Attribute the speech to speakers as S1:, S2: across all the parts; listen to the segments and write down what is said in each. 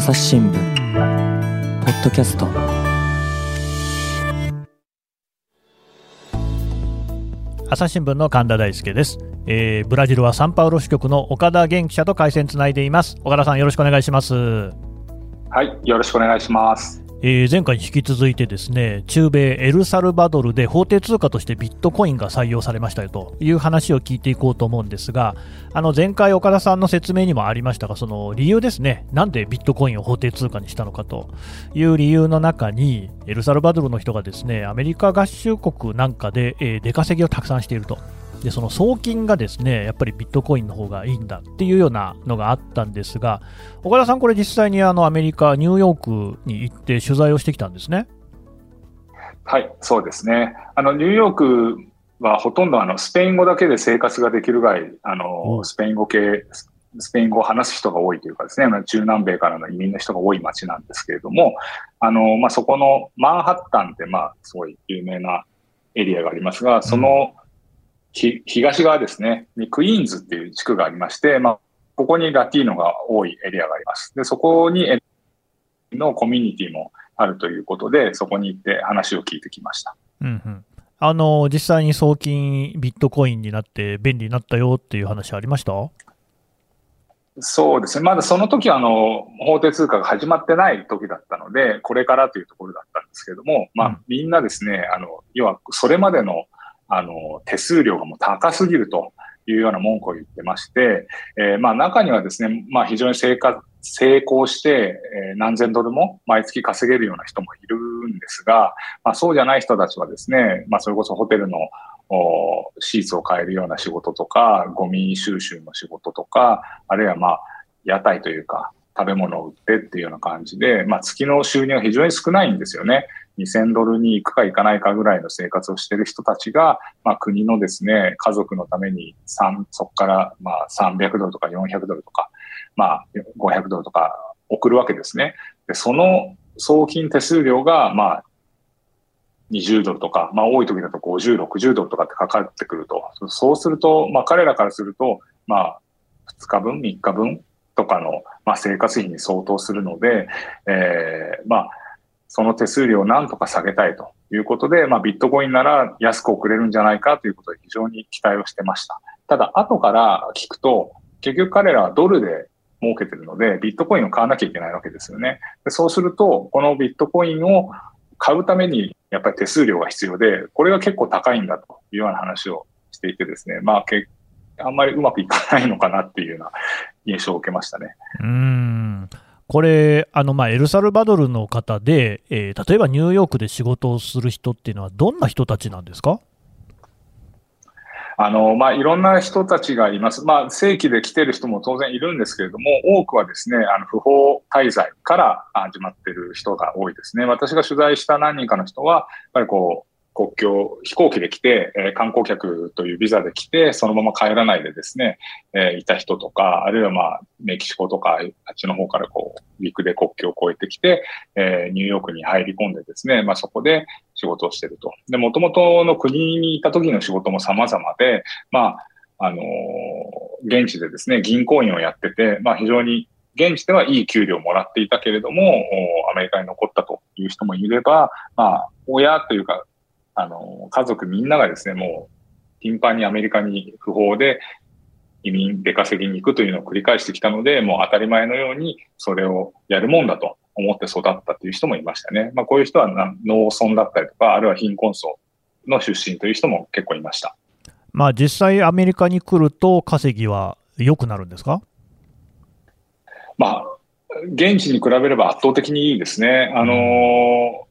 S1: 朝日新聞ポッドキャスト。
S2: 朝日新聞の神田大輔です、えー、ブラジルはサンパウロ支局の岡田元記者と回線つないでいます。岡田さんよろしくお願いします。
S3: はいよろしくお願いします
S2: えー、前回に引き続いてですね中米エルサルバドルで法定通貨としてビットコインが採用されましたよという話を聞いていこうと思うんですがあの前回岡田さんの説明にもありましたがその理由ですね。なんでビットコインを法定通貨にしたのかという理由の中にエルサルバドルの人がですねアメリカ合衆国なんかで、えー、出稼ぎをたくさんしていると。でその送金がですねやっぱりビットコインの方がいいんだっていうようなのがあったんですが岡田さん、これ実際にあのアメリカ、ニューヨークに行って取材をしてきたんですね？
S3: はいそうですね。あのニューヨークはほとんどあのスペイン語だけで生活ができるぐらいあのスペイン語系スペイン語を話す人が多いというかですね、中南米からの移民の人が多い街なんですけれども、あの、まあ、そこのマンハッタンって、まあ、すごい有名なエリアがありますが、その東側ですね、にクイーンズっていう地区がありまして、まあ、ここにラティーノが多いエリアがあります。で、そこにのコミュニティもあるということで、そこに行って話を聞いてきました。
S2: うんうん。あの実際に送金、ビットコインになって便利になったよっていう話ありました？
S3: そうですね、まだその時はあの法定通貨が始まってない時だったので、これからというところだったんですけれども、まあ、みんなですね、あの要はそれまでのあの、手数料がもう高すぎるというような文句を言ってまして、えー、まあ中にはですね、まあ非常に成果、成功して、え、何千ドルも毎月稼げるような人もいるんですが、まあそうじゃない人たちはですね、まあそれこそホテルのシーツを変えるような仕事とか、ゴミ収集の仕事とか、あるいはまあ屋台というか、食べ物を売ってっていうような感じで、まあ月の収入が非常に少ないんですよね。2000ドルに行くか行かないかぐらいの生活をしている人たちが、まあ、国のですね、家族のために3、そこからまあ300ドルとか400ドルとか、まあ500ドルとか送るわけですね。で、その送金手数料が、まあ、20ドルとか、まあ多い時だと50、60ドルとかってかかってくると。そうすると、まあ彼らからすると、まあ2日分、3日分とかの、まあ、生活費に相当するので、えー、まあその手数料をなんとか下げたいということで、まあ、ビットコインなら安く送れるんじゃないかということで非常に期待をしてました。ただ、後から聞くと、結局彼らはドルで儲けてるので、ビットコインを買わなきゃいけないわけですよね。でそうすると、このビットコインを買うためにやっぱり手数料が必要で、これが結構高いんだというような話をしていてですね、まあ、けあんまりうまくいかないのかなっていうような印象を受けましたね。
S2: うんこれ、あのまあエルサルバドルの方で、えー、例えばニューヨークで仕事をする人っていうのは、どんな人たちなんですか？
S3: あの、まあ、いろんな人たちがいます。まあ、正規で来てる人も当然いるんですけれども、多くはですね、あの、不法滞在から始まっている人が多いですね。私が取材した何人かの人は、やっぱりこう、国境、飛行機で来て、えー、観光客というビザで来て、そのまま帰らないでですね、えー、いた人とか、あるいはまあ、メキシコとか、あっちの方からこう、陸で国境を越えてきて、えー、ニューヨークに入り込んでですね、まあそこで仕事をしてると。で、もともとの国にいた時の仕事も様々で、まあ、あのー、現地でですね、銀行員をやってて、まあ非常に現地ではいい給料をもらっていたけれども、アメリカに残ったという人もいれば、まあ、親というか、あの、家族みんながですね、もう、頻繁にアメリカに不法で移民出稼ぎに行くというのを繰り返してきたので、もう当たり前のようにそれをやるもんだと思って育ったという人もいましたね。まあこういう人は農村だったりとか、あるいは貧困層の出身という人も結構いました。
S2: まあ実際アメリカに来ると稼ぎは良くなるんですか？
S3: まあ、現地に比べれば圧倒的にいいですね。あのー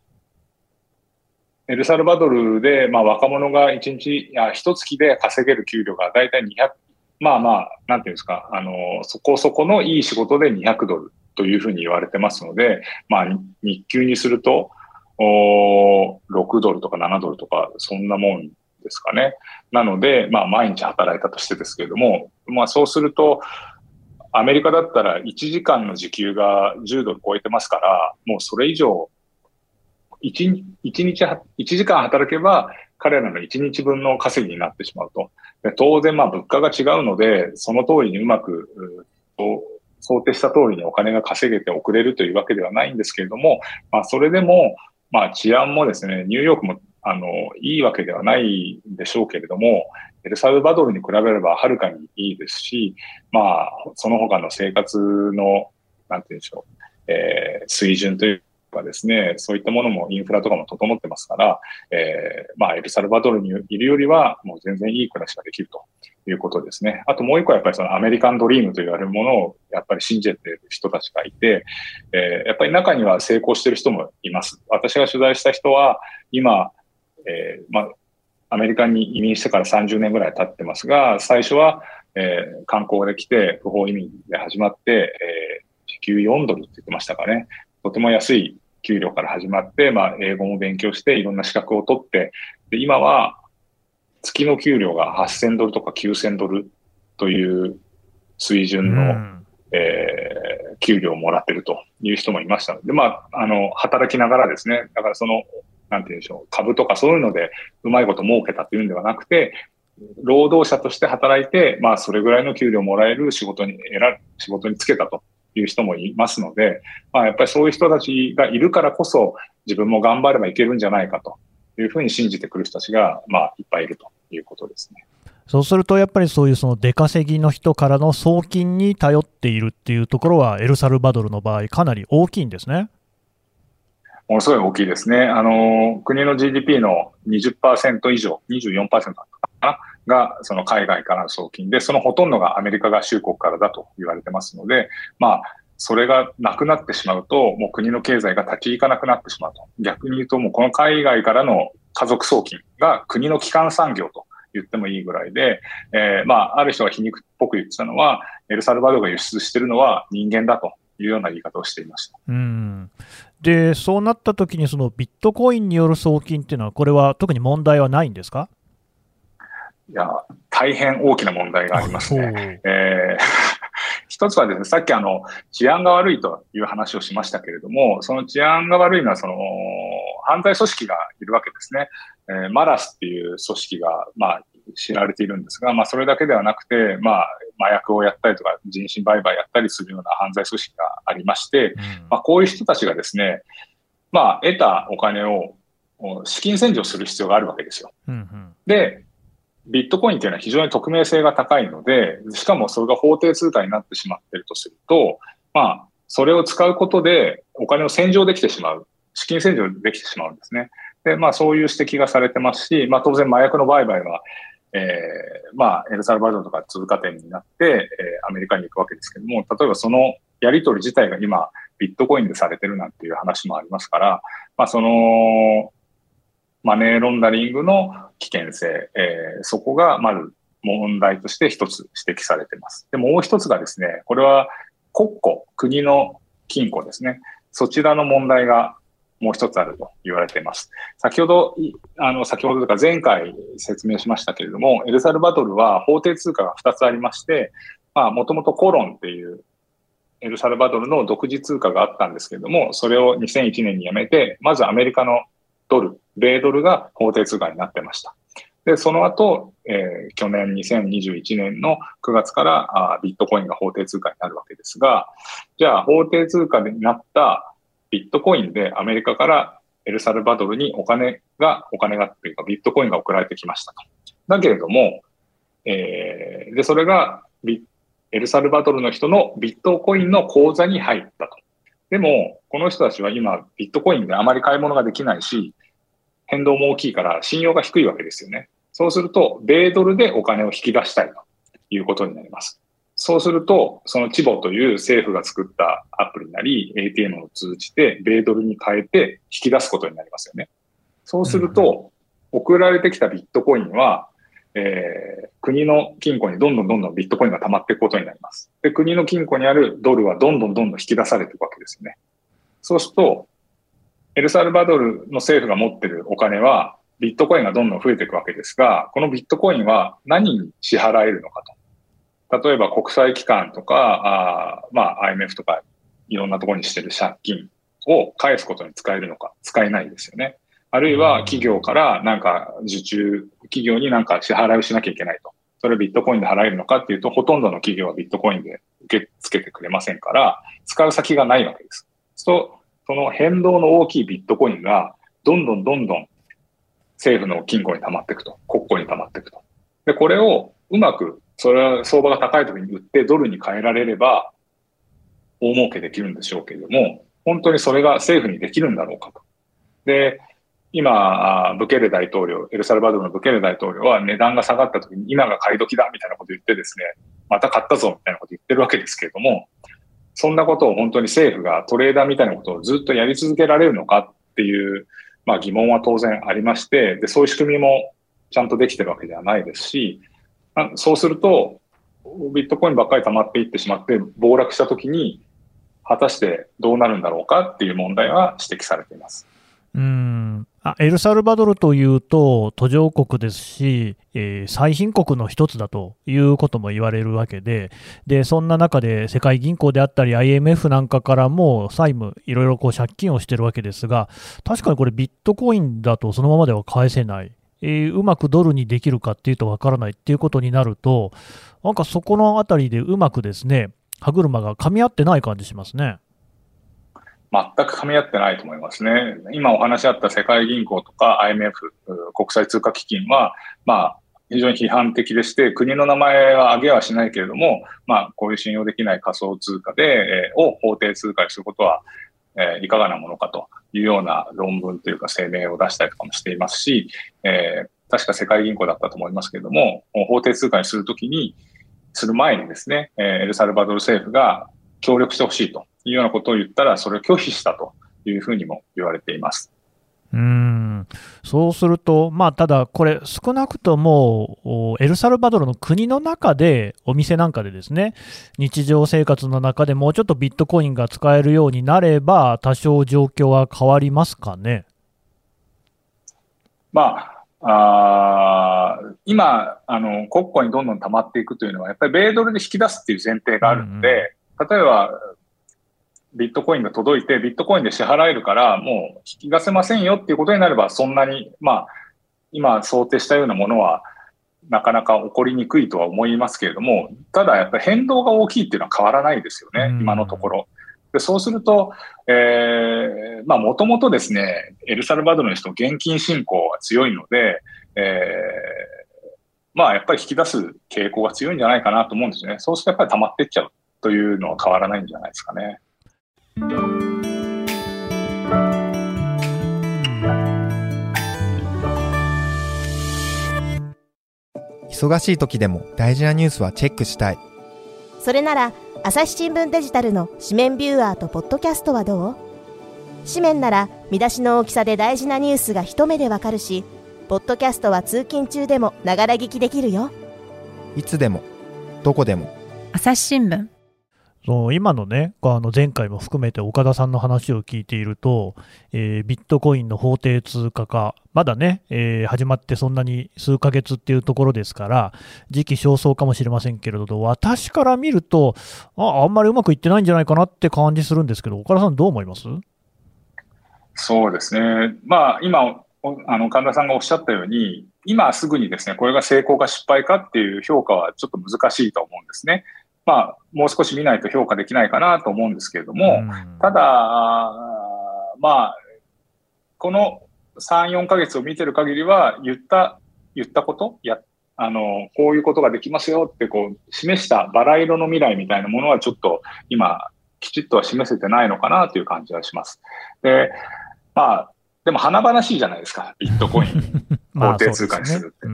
S3: エルサルバドルで、まあ、若者が1日、いや、一月で稼げる給料が大体200、まあまあ、なんていうんですか、あの、そこそこのいい仕事で200ドルというふうに言われてますので、まあ、日給にすると、お6ドルとか7ドルとか、そんなもんですかね。なので、まあ、毎日働いたとしてですけれども、まあ、そうすると、アメリカだったら1時間の時給が10ドル超えてますから、もうそれ以上 1, 1日、1時間働けば、彼らの1日分の稼ぎになってしまうと。当然、まあ、物価が違うので、その通りにうまく、想定した通りにお金が稼げて送れるというわけではないんですけれども、まあ、それでも、まあ、治安もですね、ニューヨークも、あの、いいわけではないんでしょうけれども、エルサルバドルに比べればはるかにいいですし、まあ、その他の生活の、なんて言うんでしょう、えー、水準というかですね、そういったものもインフラとかも整ってますから、えー、まあ、エルサルバドルにいるよりは、もう全然いい暮らしができるということですね。あともう一個はやっぱりそのアメリカンドリームと言われるものをやっぱり信じている人たちがいて、えー、やっぱり中には成功している人もいます。私が取材した人は、今、えー、まあ、アメリカに移民してから30年ぐらい経ってますが、最初は、えー、観光で来て、不法移民で始まって、えー、時給4ドルって言ってましたかね。とても安い給料から始まって、まあ、英語も勉強して、いろんな資格を取って、で、今は、月の給料が8000ドルとか9000ドルという水準の、うん、えー、給料をもらってるという人もいましたので、まあ、あの、働きながらですね、だからその、なんて言うんでしょう、株とかそういうのでうまいこと儲けたというんではなくて、労働者として働いて、まあ、それぐらいの給料をもらえる仕事に選仕事に就けたという人もいますので、まあ、やっぱりそういう人たちがいるからこそ、自分も頑張ればいけるんじゃないかというふうに信じてくる人たちが、まあ、いっぱいいるということですね。
S2: そうすると、やっぱりそういうその出稼ぎの人からの送金に頼っているっていうところは、エルサルバドルの場合、かなり大きいんですね。
S3: ものすごい大きいですね。あの、国の GDP の20%以上、24%だったかなが、その海外からの送金で、そのほとんどがアメリカ合衆国からだと言われてますので、まあ、それがなくなってしまうと、もう国の経済が立ち行かなくなってしまうと。逆に言うと、もうこの海外からの家族送金が国の基幹産業と言ってもいいぐらいで、えー、まあ、ある人が皮肉っぽく言ってたのは、エルサルバドルが輸出してるのは人間だというような言い方をしていました。
S2: うんで、そうなった時にそのビットコインによる送金っていうのは、これは特に問題はないんですか？
S3: いや、大変大きな問題がありますね。えー、一つはですね、さっきあの、治安が悪いという話をしましたけれども、その治安が悪いのは、その、犯罪組織がいるわけですね。えー、マラスっていう組織が、まあ、知られているんですが、まあ、それだけではなくて、まあ、麻薬をやったりとか、人身売買やったりするような犯罪組織がありまして、うん、まあ、こういう人たちがですね、まあ、得たお金を資金洗浄する必要があるわけですよ。うんうん、で、ビットコインっていうのは非常に匿名性が高いので、しかもそれが法定通貨になってしまっているとすると、まあ、それを使うことでお金を洗浄できてしまう。資金洗浄できてしまうんですね。で、まあそういう指摘がされてますし、まあ当然麻薬の売買はえー、まあ、エルサルバドルとか通過点になって、えー、アメリカに行くわけですけども、例えばそのやり取り自体が今、ビットコインでされてるなんていう話もありますから、まあ、その、マネーロンダリングの危険性、えー、そこがまず問題として一つ指摘されています。で、もう一つがですね、これは国庫、国の金庫ですね。そちらの問題がもう一つあると言われています。先ほど、あの、先ほどとか前回説明しましたけれども、エルサルバドルは法定通貨が2つありまして、まあ、もともとコロンっていうエルサルバドルの独自通貨があったんですけれども、それを2001年にやめて、まずアメリカのドル、米ドルが法定通貨になってました。で、その後、えー、去年2021年の9月からあビットコインが法定通貨になるわけですが、じゃあ法定通貨になったビットコインでアメリカからエルサルバドルにお金が、お金がっていうかビットコインが送られてきましたと。だけれども、えー、で、それがビエルサルバドルの人のビットコインの口座に入ったと。でも、この人たちは今、ビットコインであまり買い物ができないし、変動も大きいから信用が低いわけですよね。そうすると、米ドルでお金を引き出したいということになります。そうすると、そのチボという政府が作ったアプリなり、ATM を通じて、米ドルに変えて引き出すことになりますよね。そうすると、送られてきたビットコインは、えー、国の金庫にどんどんどんどんビットコインが溜まっていくことになります。で、国の金庫にあるドルはどんどんどんどん引き出されていくわけですよね。そうすると、エルサルバドルの政府が持ってるお金は、ビットコインがどんどん増えていくわけですが、このビットコインは何に支払えるのかと。例えば国際機関とか、あまあ IMF とかいろんなところにしてる借金を返すことに使えるのか、使えないですよね。あるいは企業からなんか受注、企業になんか支払いをしなきゃいけないと。それビットコインで払えるのかっていうと、ほとんどの企業はビットコインで受け付つけてくれませんから、使う先がないわけです。そその変動の大きいビットコインが、どんどんどんどん政府の金庫に溜まっていくと、国庫に溜まっていくと。で、これをうまく、それは相場が高い時に売ってドルに変えられれば、大儲けできるんでしょうけれども、本当にそれが政府にできるんだろうかと。で、今、ブケレ大統領、エルサルバドルのブケレ大統領は値段が下がった時に今が買い時だみたいなこと言ってですね、また買ったぞみたいなこと言ってるわけですけれども、そんなことを本当に政府がトレーダーみたいなことをずっとやり続けられるのかっていう、まあ疑問は当然ありまして、で、そういう仕組みもちゃんとできてるわけではないですし、そうすると、ビットコインばっかり溜まっていってしまって暴落した時に、果たしてどうなるんだろうかっていう問題は指摘されています。
S2: うんあエルサルバドルというと、途上国ですし、えー、最貧国の一つだということも言われるわけで、でそんな中で世界銀行であったり、IMF なんかからも債務、いろいろこう借金をしてるわけですが、確かにこれ、ビットコインだとそのままでは返せない、えー、うまくドルにできるかっていうとわからないっていうことになると、なんかそこのあたりでうまくですね、歯車が噛み合ってない感じしますね。
S3: 全く噛み合ってないと思いますね。今お話しあった世界銀行とか IMF、国際通貨基金は、まあ、非常に批判的でして、国の名前は挙げはしないけれども、まあ、こういう信用できない仮想通貨で、えー、を法定通貨にすることは、えー、いかがなものかというような論文というか声明を出したりとかもしていますし、えー、確か世界銀行だったと思いますけれども、法定通貨にするときに、する前にですね、え、エルサルバドル政府が協力してほしいというようなことを言ったら、それを拒否したというふうにも言われています。
S2: うんそうすると、まあ、ただ、これ、少なくともエルサルバドルの国の中で、お店なんかでですね、日常生活の中でもうちょっとビットコインが使えるようになれば、多少状況は変わりますかね？
S3: まあ、あ今あの、国庫にどんどん溜まっていくというのは、やっぱり米ドルで引き出すっていう前提があるので、うんうん、例えばビットコインが届いて、ビットコインで支払えるから、もう引き出せませんよっていうことになれば、そんなに、まあ、今想定したようなものは、なかなか起こりにくいとは思いますけれども、ただやっぱり変動が大きいっていうのは変わらないですよね、今のところ。でそうすると、えー、まあもともとですね、エルサルバドルの人現金信仰は強いので、えー、まあやっぱり引き出す傾向が強いんじゃないかなと思うんですね。そうするとやっぱり溜まっていっちゃうというのは変わらないんじゃないですかね。
S4: 忙しい時でも大事なニュースはチェックしたい。
S5: それなら朝日新聞デジタルの紙面ビューアーとポッドキャストはどう？紙面なら見出しの大きさで大事なニュースが一目でわかるしポッドキャストは通勤中でもながら聞きできるよ。
S4: いつでもどこでも。
S6: 朝日新聞
S2: その今のね、あの前回も含めて岡田さんの話を聞いていると、えー、ビットコインの法定通貨化、まだね、えー、始まってそんなに数ヶ月っていうところですから、時期尚早かもしれませんけれど、私から見るとあ、あんまりうまくいってないんじゃないかなって感じするんですけど、岡田さん、どう思います？
S3: そうですね、まあ、今、あの神田さんがおっしゃったように、今すぐにですね、これが成功か失敗かっていう評価はちょっと難しいと思うんですね。まあ、もう少し見ないと評価できないかなと思うんですけれども、ただ、まあ、この3、4ヶ月を見てる限りは、言った、言ったことや、あの、こういうことができますよってこう、示したバラ色の未来みたいなものはちょっと今、きちっとは示せてないのかなという感じはします。で、まあ、でも華々しいじゃないですか、ビットコイン、法定通貨にするって。で、ね。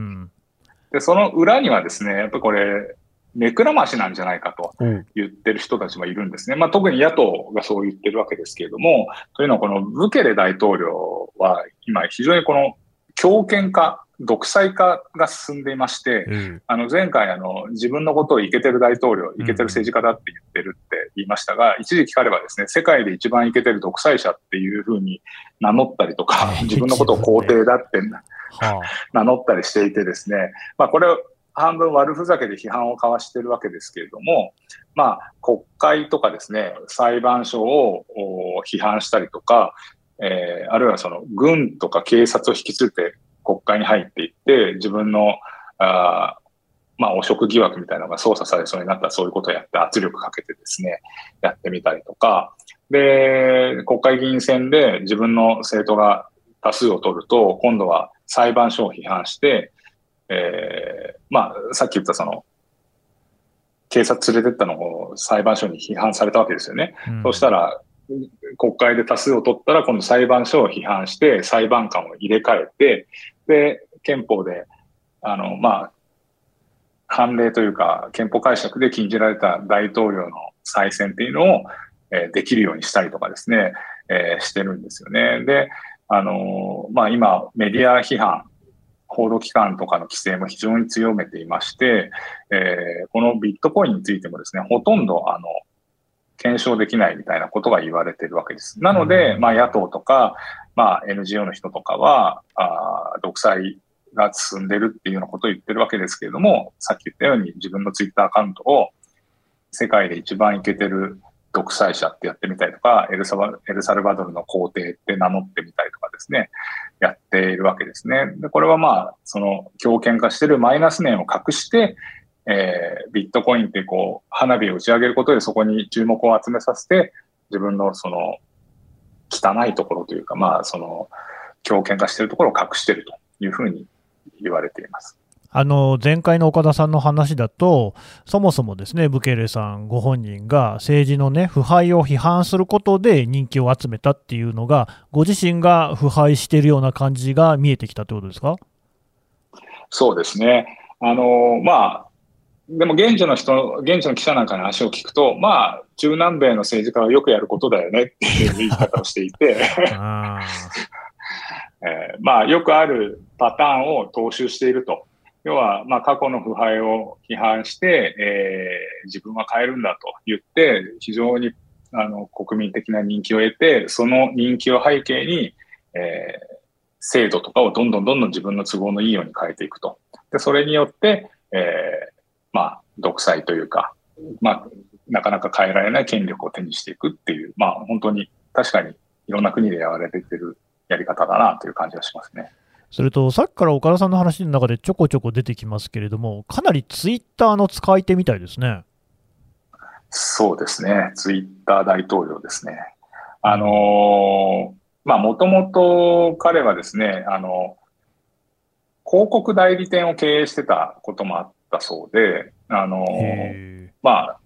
S3: うん、その裏にはですね、やっぱこれ、目くらましなんじゃないかと言ってる人たちもいるんですね。うん、まあ、特に野党がそう言ってるわけですけれども、というのはこのブケレ大統領は今非常にこの強権化、独裁化が進んでいまして、うん、あの前回あの自分のことをイケてる大統領、イケてる政治家だって言ってるって言いましたが、うん、一時期彼はですね、世界で一番イケてる独裁者っていうふうに名乗ったりとか、自分のことを皇帝だって名乗ったりしていてですね、まあこれ半分悪ふざけで批判を交わしているわけですけれども、まあ、国会とかですね、裁判所を批判したりとか、えー、あるいはその軍とか警察を引き連れて国会に入っていって、自分のあまあ、汚職疑惑みたいなのが捜査されそうになったらそういうことをやって圧力かけてですね、やってみたりとか、で、国会議員選で自分の政党が多数を取ると、今度は裁判所を批判して、えー、まあ、さっき言ったその、警察連れてったのを裁判所に批判されたわけですよね。うん、そしたら、国会で多数を取ったら、今度裁判所を批判して、裁判官を入れ替えて、で、憲法で、あの、まあ、判例というか、憲法解釈で禁じられた大統領の再選っていうのを、えー、できるようにしたりとかですね、えー、してるんですよね。で、あのー、まあ、今、メディア批判、報道機関とかの規制も非常に強めていまして、えー、このビットコインについてもですね、ほとんど、あの、検証できないみたいなことが言われているわけです。なので、まあ、野党とか、まあ、NGO の人とかは、あ独裁が進んでるっていうようなことを言ってるわけですけれども、さっき言ったように自分のツイッターアカウントを世界で一番イケてる独裁者ってやってみたりとか、エルサバエルサルバドルの皇帝って名乗ってみたりとかですね、やっているわけですね。で、これはまあ、その強権化してるマイナス面を隠して、えー、ビットコインってこう、花火を打ち上げることでそこに注目を集めさせて、自分のその、汚いところというか、まあ、その、強権化してるところを隠してるというふうに言われています。
S2: あの前回の岡田さんの話だと、そもそもですね、ブケレさんご本人が政治のね、腐敗を批判することで人気を集めたっていうのが、ご自身が腐敗しているような感じが見えてきたってことですか？
S3: そうですね。あの、まあ、でも現地の人、現地の記者なんかに足を聞くと、まあ、中南米の政治家はよくやることだよねっていう言い方をしていて えー、まあ、よくあるパターンを踏襲していると。要は、まあ、過去の腐敗を批判して、えー、自分は変えるんだと言って、非常にあの国民的な人気を得て、その人気を背景に、えー、制度とかをどんどんどんどん自分の都合のいいように変えていくと。で、それによって、えー、まあ、独裁というか、まあ、なかなか変えられない権力を手にしていくっていう、まあ、本当に確かにいろんな国でやられてるやり方だなという感じがしますね。
S2: それと、さっきから岡田さんの話の中でちょこちょこ出てきますけれども、かなりツイッターの使い手みたいですね。
S3: そうですね。ツイッター大統領ですね。あのー、まあ、もともと彼はですね、あの、広告代理店を経営してたこともあったそうで、あのー、まあ、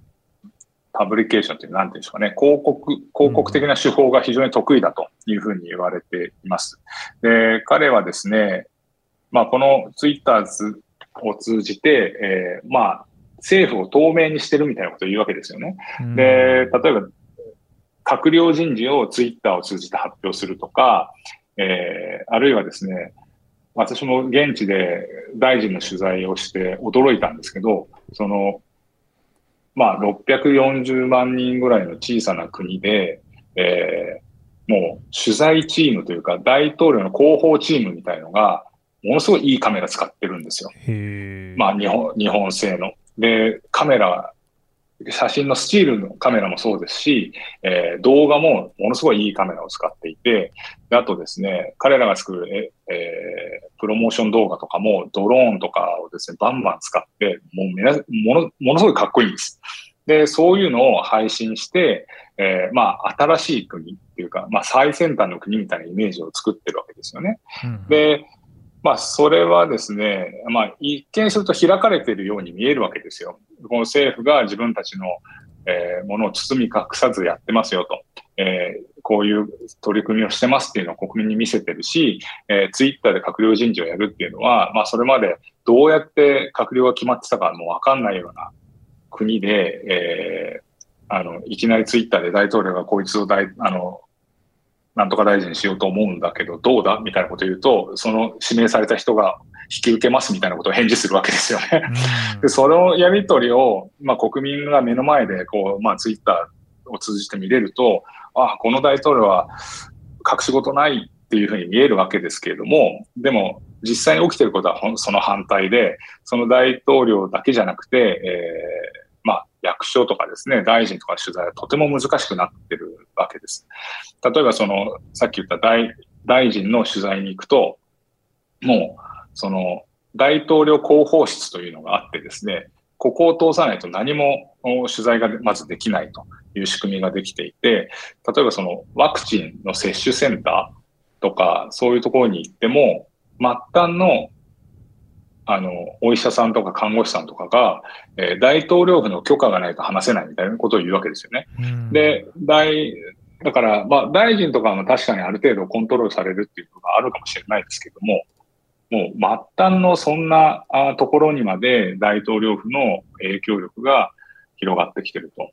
S3: パブリケーションという、なんていうんですかね、広告、広告的な手法が非常に得意だというふうに言われています。で、彼はですね、まあ、このツイッターズを通じて、えー、まあ、政府を透明にしてるみたいなことを言うわけですよね。で、例えば、閣僚人事をツイッターを通じて発表するとか、えー、あるいはですね、私も現地で大臣の取材をして驚いたんですけど、その、まあ、640万人ぐらいの小さな国で、えー、もう取材チームというか大統領の広報チームみたいのが、ものすごいいいカメラ使ってるんですよ。まあ、日本、日本製の。で、カメラ、写真のスチールのカメラもそうですし、えー、動画もものすごいいいカメラを使っていて、であとですね、彼らが作る、ええー、プロモーション動画とかもドローンとかをですね、バンバン使って、もうめなものものすごいかっこいいんです。で、そういうのを配信して、えー、まあ、新しい国っていうか、まあ、最先端の国みたいなイメージを作ってるわけですよね。うん、で、まあ、それはですね、まあ、一見すると開かれているように見えるわけですよ。この政府が自分たちの、えー、ものを包み隠さずやってますよと。えー、こういう取り組みをしてますっていうのを国民に見せてるし、えー、ツイッターで閣僚人事をやるっていうのは、まあ、それまでどうやって閣僚が決まってたかもわかんないような国で、えー、あの、いきなりツイッターで大統領がこいつを大、あの、なんとか大臣しようと思うんだけど、どうだみたいなことを言うと、その指名された人が引き受けますみたいなことを返事するわけですよね。で、そのやりとりを、まあ、国民が目の前で、こう、まあ、ツイッターを通じて見れると、あ、この大統領は隠し事ないっていうふうに見えるわけですけれども、でも、実際に起きていることはその反対で、その大統領だけじゃなくて、えー、まあ、役所とかですね、大臣とか取材はとても難しくなってるわけです。例えばその、さっき言った大大臣の取材に行くと、もう、その、大統領広報室というのがあってですね、ここを通さないと何も取材がまずできないという仕組みができていて、例えばそのワクチンの接種センターとか、そういうところに行っても、末端のあの、お医者さんとか看護師さんとかが、えー、大統領府の許可がないと話せないみたいなことを言うわけですよね。うん、で、大、だから、まあ、大臣とかも確かにある程度コントロールされるっていうことがあるかもしれないですけども、もう末端のそんなところにまで大統領府の影響力が広がってきてると。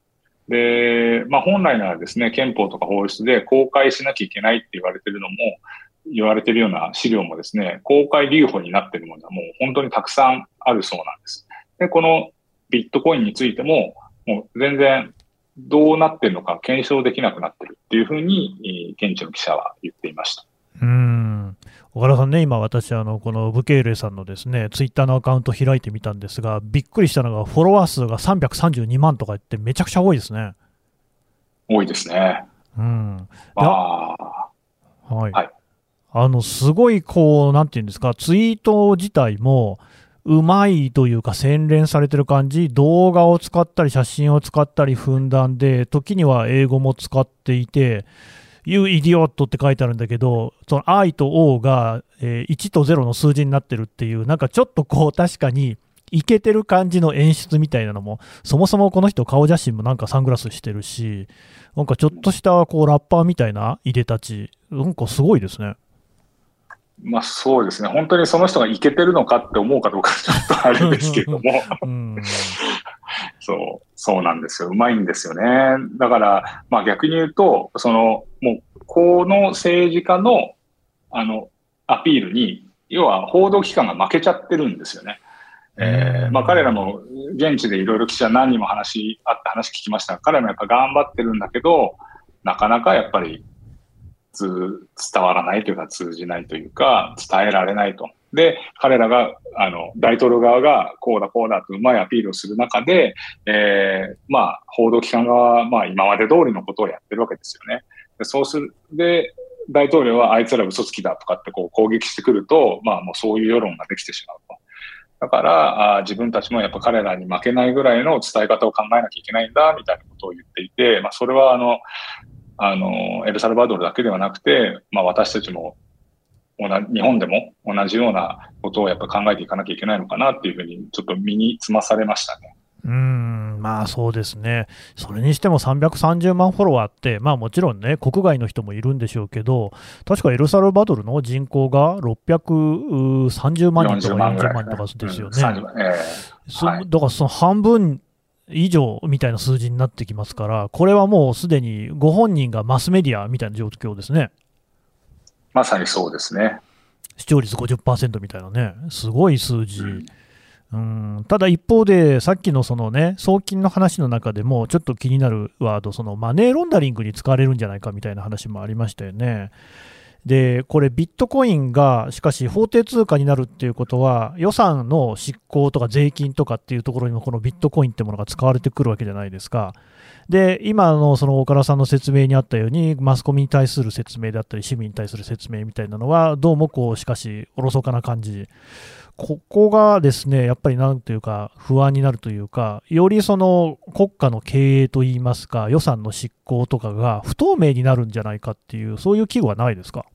S3: で、まあ本来ならですね、憲法とか法律で公開しなきゃいけないって言われてるのも、言われてるような資料もですね、公開留保になっているものはもう本当にたくさんあるそうなんです。で、このビットコインについても、もう全然どうなってるのか検証できなくなってるっていうふうに、現地の記者は言っていました。
S2: うん岡田さんね、今、私、あのこのブケイレさんのですねツイッターのアカウント開いてみたんですが、びっくりしたのが、フォロワー数が332万とか言って、めちゃくちゃ多いですね。
S3: 多いですね。
S2: うん。
S3: まあ、
S2: はい。はいあの、すごい、こう、なんていうんですか、ツイート自体も、うまいというか洗練されてる感じ、動画を使ったり、写真を使ったり、ふんだんで、時には英語も使っていて、You idiot って書いてあるんだけど、その I と O が、え、1と0の数字になってるっていう、なんかちょっとこう、確かに、いけてる感じの演出みたいなのも、そもそもこの人、顔写真もなんかサングラスしてるし、なんかちょっとしたこうラッパーみたいないでたち、なんかすごいですね。
S3: まあそうですね。本当にその人がいけてるのかって思うかどうかちょっとあれですけども。そう、そうなんですよ。うまいんですよね。だから、まあ逆に言うと、その、もう、この政治家の、あの、アピールに、要は報道機関が負けちゃってるんですよね。えー、まあ彼らも現地でいろいろ記者何人も話、あった話聞きました彼もやっぱ頑張ってるんだけど、なかなかやっぱり伝わらないというか通じないというか伝えられないと。で、彼らが、あの、大統領側がこうだこうだとうまいアピールをする中で、えー、まあ、報道機関側は、まあ、今まで通りのことをやってるわけですよね。でそうする、で、大統領はあいつら嘘つきだとかってこう攻撃してくると、まあもうそういう世論ができてしまうと。だからあ、自分たちもやっぱ彼らに負けないぐらいの伝え方を考えなきゃいけないんだ、みたいなことを言っていて、まあそれはあの、あの、エルサルバドルだけではなくて、まあ私たちも日本でも同じようなことをやっぱ考えていかなきゃいけないのかなっていうふうに、ちょっと身につまされましたね。
S2: うんまあそうですね、それにしても330万フォロワーって、まあもちろんね、国外の人もいるんでしょうけど、確かエルサルバドルの人口が630万人とか40万人とかですよね。うんえーはい、だからその半分以上みたいな数字になってきますから、これはもうすでにご本人がマスメディアみたいな状況ですね。
S3: まさにそうですね。
S2: 視聴率50%みたいなね、すごい数字。うんうんただ一方で、さっきのそのね、送金の話の中でも、ちょっと気になるワード、そのマネーロンダリングに使われるんじゃないかみたいな話もありましたよね。で、これ、ビットコインがしかし法定通貨になるっていうことは、予算の執行とか税金とかっていうところにも、このビットコインってものが使われてくるわけじゃないですか。で、今のその岡田さんの説明にあったように、マスコミに対する説明であったり、市民に対する説明みたいなのは、どうもこう、しかし、おろそかな感じ。ここがですね、やっぱりなんというか、不安になるというか、よりその国家の経営といいますか、予算の執行とかが不透明になるんじゃないかっていう、そういう危惧はないですか？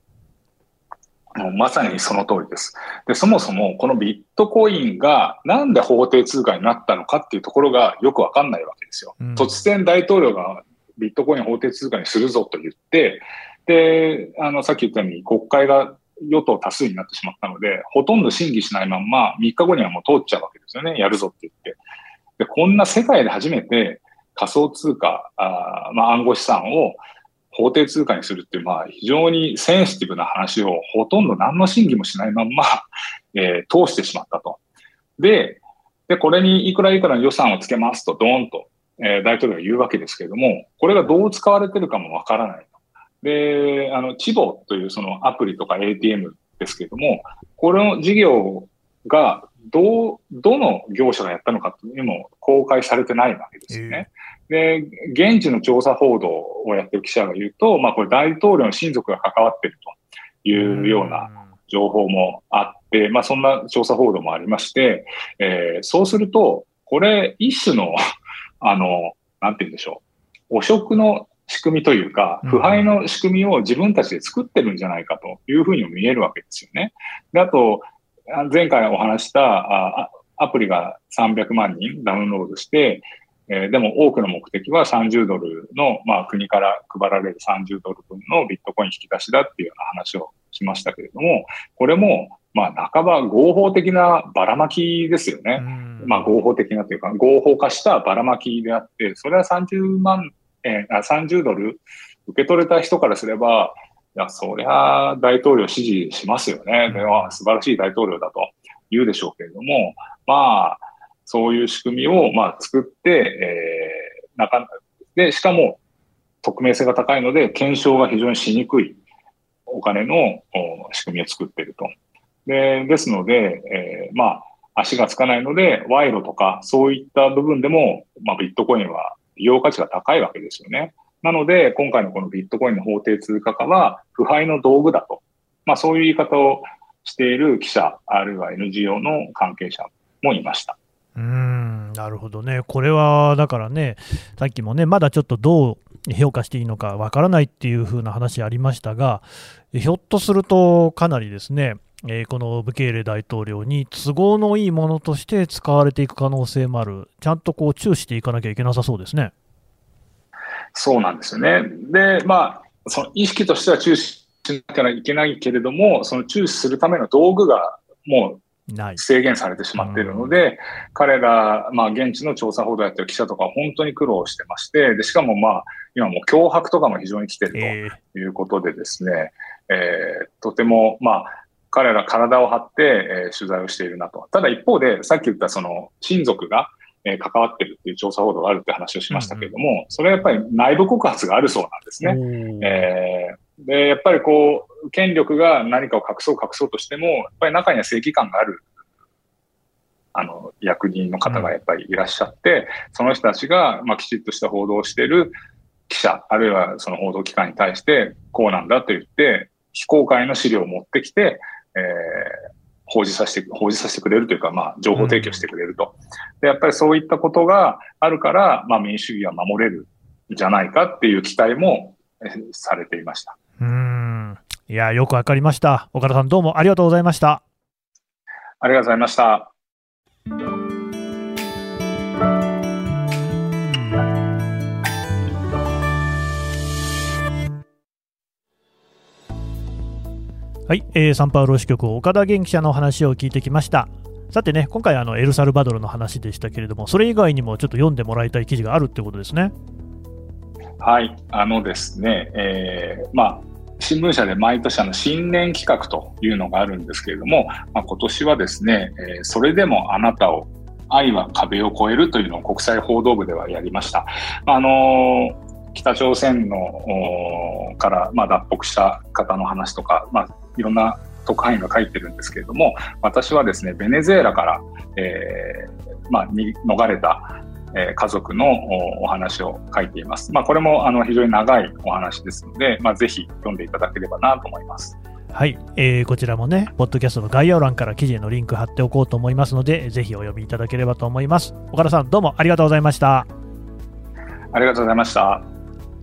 S3: もうまさにその通りです。で、そもそもこのビットコインがなんで法定通貨になったのかっていうところがよくわかんないわけですよ。うん、突然大統領がビットコイン法定通貨にするぞと言って、で、あの、さっき言ったように国会が与党多数になってしまったので、ほとんど審議しないまんま3日後にはもう通っちゃうわけですよね。やるぞって言って。で、こんな世界で初めて仮想通貨、あまあ暗号資産を法定通貨にするっていう、まあ、非常にセンシティブな話をほとんど何の審議もしないまんま、えー、通してしまったと。で、で、これにいくらいくらの予算をつけますと、ドーンと、えー、大統領が言うわけですけれども、これがどう使われてるかもわからないと。で、あの、チボというそのアプリとか ATM ですけれども、この事業がどう、どの業者がやったのかというのも公開されてないわけですよね。で、現地の調査報道をやってる記者が言うと、まあこれ大統領の親族が関わっているというような情報もあって、まあ、そんな調査報道もありまして、えー、そうすると、これ、一種の あの、なんて言うんでしょう。汚職の仕組みというか、腐敗の仕組みを自分たちで作ってるんじゃないかというふうにも見えるわけですよね。で、あと、前回お話したアプリが300万人ダウンロードして、えー、でも多くの目的は30ドルの、まあ国から配られる30ドル分のビットコイン引き出しだっていうような話をしましたけれども、これも、まあ半ば合法的なばらまきですよね。まあ合法的なというか、合法化したばらまきであって、それは30万、えー、30ドル受け取れた人からすれば、いや、そりゃ大統領支持しますよね。では素晴らしい大統領だと言うでしょうけれども、まあ、そういう仕組みを、まあ、作って、えー、なかで、しかも、匿名性が高いので、検証が非常にしにくいお金の仕組みを作っていると。で、ですので、えー、まあ、足がつかないので、賄賂とか、そういった部分でも、まあ、ビットコインは利用価値が高いわけですよね。なので、今回のこのビットコインの法定通貨化は、腐敗の道具だと。まあ、そういう言い方をしている記者、あるいは NGO の関係者もいました。
S2: うんなるほどね、これはだからね、さっきもね、まだちょっとどう評価していいのかわからないっていう風な話ありましたが、ひょっとするとかなりですね、えー、このブケーレ大統領に都合のいいものとして使われていく可能性もある、ちゃんとこう注視していかなきゃいけなさそうですね。
S3: そうなんですよね。で、まあ、その意識としては注視しなきゃいけないけれども、その注視するための道具がもう制限されてしまっているので、彼ら、まあ、現地の調査報道やってる記者とか本当に苦労してまして、で、しかもまあ、今も脅迫とかも非常に来てるということでですね、えー、えー、とても、まあ、彼ら体を張って、えー、取材をしているなと。ただ一方で、さっき言ったその親族が、えー、関わってるっていう調査報道があるって話をしましたけれども、うん、それはやっぱり内部告発があるそうなんですね。えー、で、やっぱりこう、権力が何かを隠そう隠そうとしても、やっぱり中には正義感がある、あの、役人の方がやっぱりいらっしゃって、うん、その人たちが、まあ、きちっとした報道をしている記者、あるいはその報道機関に対して、こうなんだと言って、非公開の資料を持ってきて、えー、報じさせて、報じさせてくれるというか、まあ、情報提供してくれると。で、やっぱりそういったことがあるから、まあ、民主主義は守れるんじゃないかっていう期待もされていました。
S2: うん。いや、よくわかりました。岡田さん、どうもありがとうございました。
S3: ありがとうございました。
S2: はい、えー、サンパウロ支局岡田元記者の話を聞いてきましたさてね今回あのエルサルバドルの話でしたけれどもそれ以外にもちょっと読んでもらいたい記事があるってことですね
S3: はいあのですね、えー、まあ新聞社で毎年あの新年企画というのがあるんですけれども、まあ、今年はですね、えー、それでもあなたを愛は壁を越えるというのを国際報道部ではやりました。あの、北朝鮮のから、まあ、脱北した方の話とか、まあ、いろんな特派員が書いてるんですけれども、私はですね、ベネズエラから、えー、まあ、に逃れた、えー、家族のお話を書いています。まあ、これもあの非常に長いお話ですので、まあ、ぜひ読んでいただければなと思います。
S2: はい、えー、こちらもね、ポッドキャストの概要欄から記事へのリンク貼っておこうと思いますので、ぜひお読みいただければと思います。岡田さん、どうもありがとうございました。
S3: ありがとうございました。